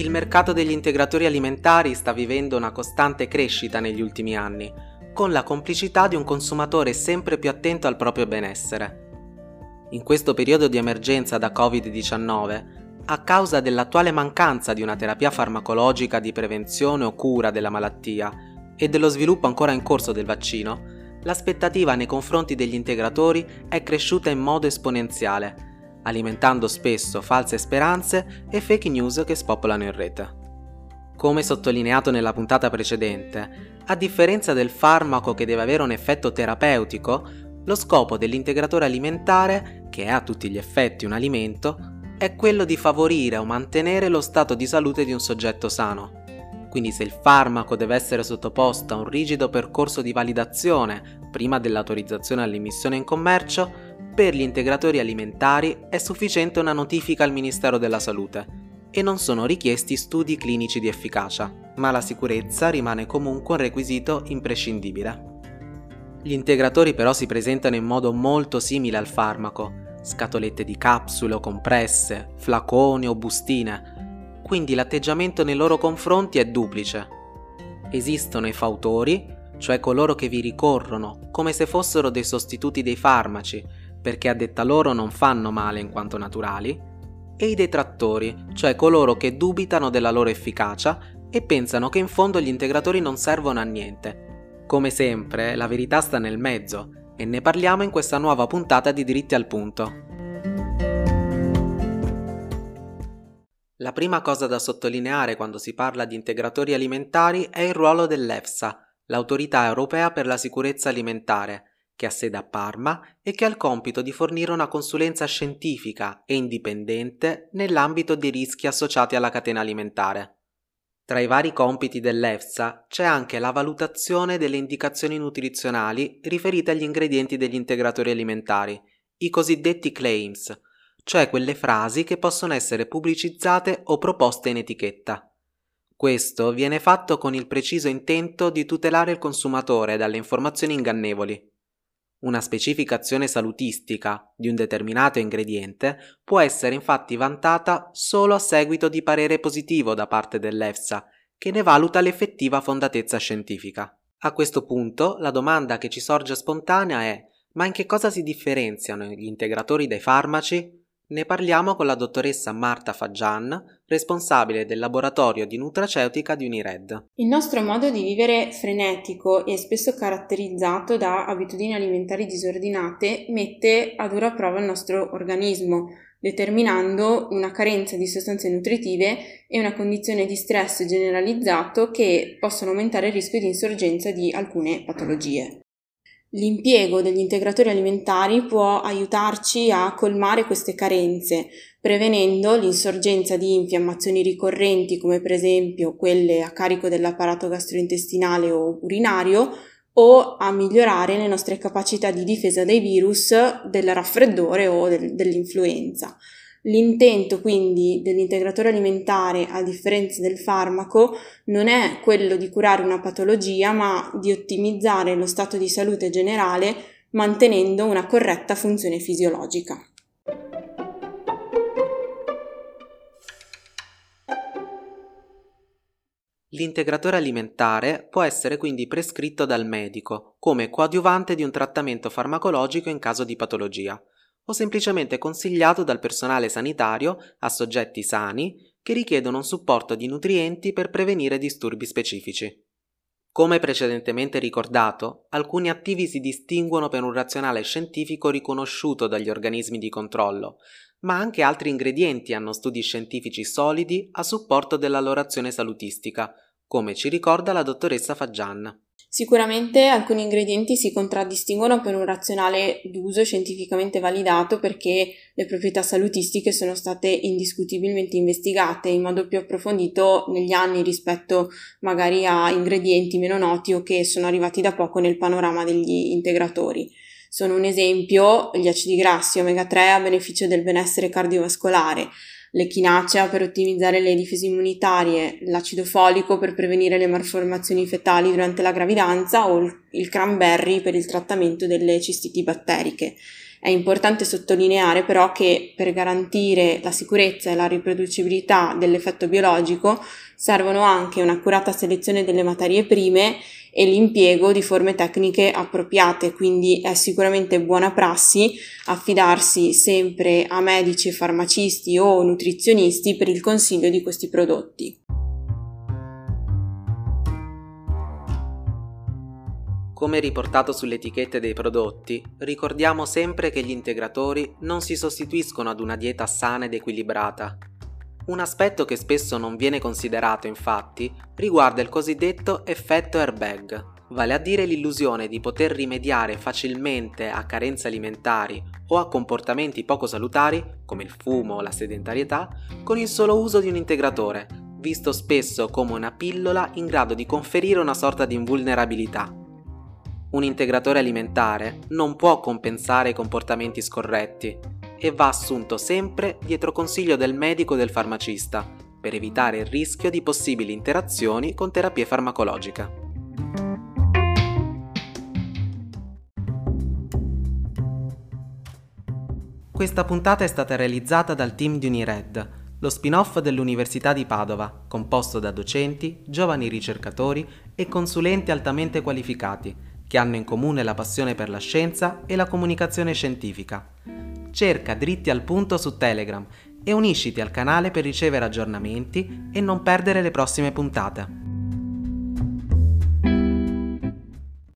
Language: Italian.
Il mercato degli integratori alimentari sta vivendo una costante crescita negli ultimi anni, con la complicità di un consumatore sempre più attento al proprio benessere. In questo periodo di emergenza da Covid-19, a causa dell'attuale mancanza di una terapia farmacologica di prevenzione o cura della malattia e dello sviluppo ancora in corso del vaccino, l'aspettativa nei confronti degli integratori è cresciuta in modo esponenziale, alimentando spesso false speranze e fake news che spopolano in rete. Come sottolineato nella puntata precedente, a differenza del farmaco che deve avere un effetto terapeutico, lo scopo dell'integratore alimentare, che è a tutti gli effetti un alimento, è quello di favorire o mantenere lo stato di salute di un soggetto sano. Quindi se il farmaco deve essere sottoposto a un rigido percorso di validazione prima dell'autorizzazione all'immissione in commercio, per gli integratori alimentari è sufficiente una notifica al Ministero della Salute e non sono richiesti studi clinici di efficacia, ma la sicurezza rimane comunque un requisito imprescindibile. Gli integratori però si presentano in modo molto simile al farmaco, scatolette di capsule o compresse, flaconi o bustine, quindi l'atteggiamento nei loro confronti è duplice. Esistono i fautori, cioè coloro che vi ricorrono come se fossero dei sostituti dei farmaci, perché a detta loro non fanno male in quanto naturali, e i detrattori, cioè coloro che dubitano della loro efficacia e pensano che in fondo gli integratori non servono a niente. Come sempre, la verità sta nel mezzo e ne parliamo in questa nuova puntata di Diritti al Punto. La prima cosa da sottolineare quando si parla di integratori alimentari è il ruolo dell'EFSA, l'autorità europea per la sicurezza alimentare, che ha sede a Parma e che ha il compito di fornire una consulenza scientifica e indipendente nell'ambito dei rischi associati alla catena alimentare. Tra i vari compiti dell'EFSA c'è anche la valutazione delle indicazioni nutrizionali riferite agli ingredienti degli integratori alimentari, i cosiddetti claims, cioè quelle frasi che possono essere pubblicizzate o proposte in etichetta. Questo viene fatto con il preciso intento di tutelare il consumatore dalle informazioni ingannevoli. Una specificazione salutistica di un determinato ingrediente può essere infatti vantata solo a seguito di parere positivo da parte dell'EFSA, che ne valuta l'effettiva fondatezza scientifica. A questo punto la domanda che ci sorge spontanea è ma in che cosa si differenziano gli integratori dai farmaci? Ne parliamo con la dottoressa Marta Faggian, responsabile del laboratorio di nutraceutica di Unired. Il nostro modo di vivere frenetico e spesso caratterizzato da abitudini alimentari disordinate mette a dura prova il nostro organismo, determinando una carenza di sostanze nutritive e una condizione di stress generalizzato che possono aumentare il rischio di insorgenza di alcune patologie. L'impiego degli integratori alimentari può aiutarci a colmare queste carenze, prevenendo l'insorgenza di infiammazioni ricorrenti come per esempio quelle a carico dell'apparato gastrointestinale o urinario o a migliorare le nostre capacità di difesa dai virus del raffreddore o del, dell'influenza. L'intento quindi dell'integratore alimentare, a differenza del farmaco, non è quello di curare una patologia, ma di ottimizzare lo stato di salute generale mantenendo una corretta funzione fisiologica. L'integratore alimentare può essere quindi prescritto dal medico come coadiuvante di un trattamento farmacologico in caso di patologia o semplicemente consigliato dal personale sanitario a soggetti sani che richiedono un supporto di nutrienti per prevenire disturbi specifici. Come precedentemente ricordato, alcuni attivi si distinguono per un razionale scientifico riconosciuto dagli organismi di controllo, ma anche altri ingredienti hanno studi scientifici solidi a supporto della loro azione salutistica, come ci ricorda la dottoressa Faggian. Sicuramente alcuni ingredienti si contraddistinguono per un razionale d'uso scientificamente validato perché le proprietà salutistiche sono state indiscutibilmente investigate in modo più approfondito negli anni rispetto magari a ingredienti meno noti o che sono arrivati da poco nel panorama degli integratori. Sono un esempio gli acidi grassi omega 3 a beneficio del benessere cardiovascolare, l'echinacea per ottimizzare le difese immunitarie, l'acido folico per prevenire le malformazioni fetali durante la gravidanza o il cranberry per il trattamento delle cistiti batteriche. È importante sottolineare però che per garantire la sicurezza e la riproducibilità dell'effetto biologico servono anche un'accurata selezione delle materie prime e l'impiego di forme tecniche appropriate, quindi è sicuramente buona prassi affidarsi sempre a medici farmacisti o nutrizionisti per il consiglio di questi prodotti. Come riportato sulle etichette dei prodotti, ricordiamo sempre che gli integratori non si sostituiscono ad una dieta sana ed equilibrata. Un aspetto che spesso non viene considerato, infatti, riguarda il cosiddetto effetto airbag, vale a dire l'illusione di poter rimediare facilmente a carenze alimentari o a comportamenti poco salutari, come il fumo o la sedentarietà, con il solo uso di un integratore, visto spesso come una pillola in grado di conferire una sorta di invulnerabilità. Un integratore alimentare non può compensare i comportamenti scorretti e va assunto sempre dietro consiglio del medico o del farmacista per evitare il rischio di possibili interazioni con terapia farmacologica. Questa puntata è stata realizzata dal team di Unired, lo spin-off dell'Università di Padova, composto da docenti, giovani ricercatori e consulenti altamente qualificati che hanno in comune la passione per la scienza e la comunicazione scientifica. Cerca dritti al punto su Telegram e unisciti al canale per ricevere aggiornamenti e non perdere le prossime puntate.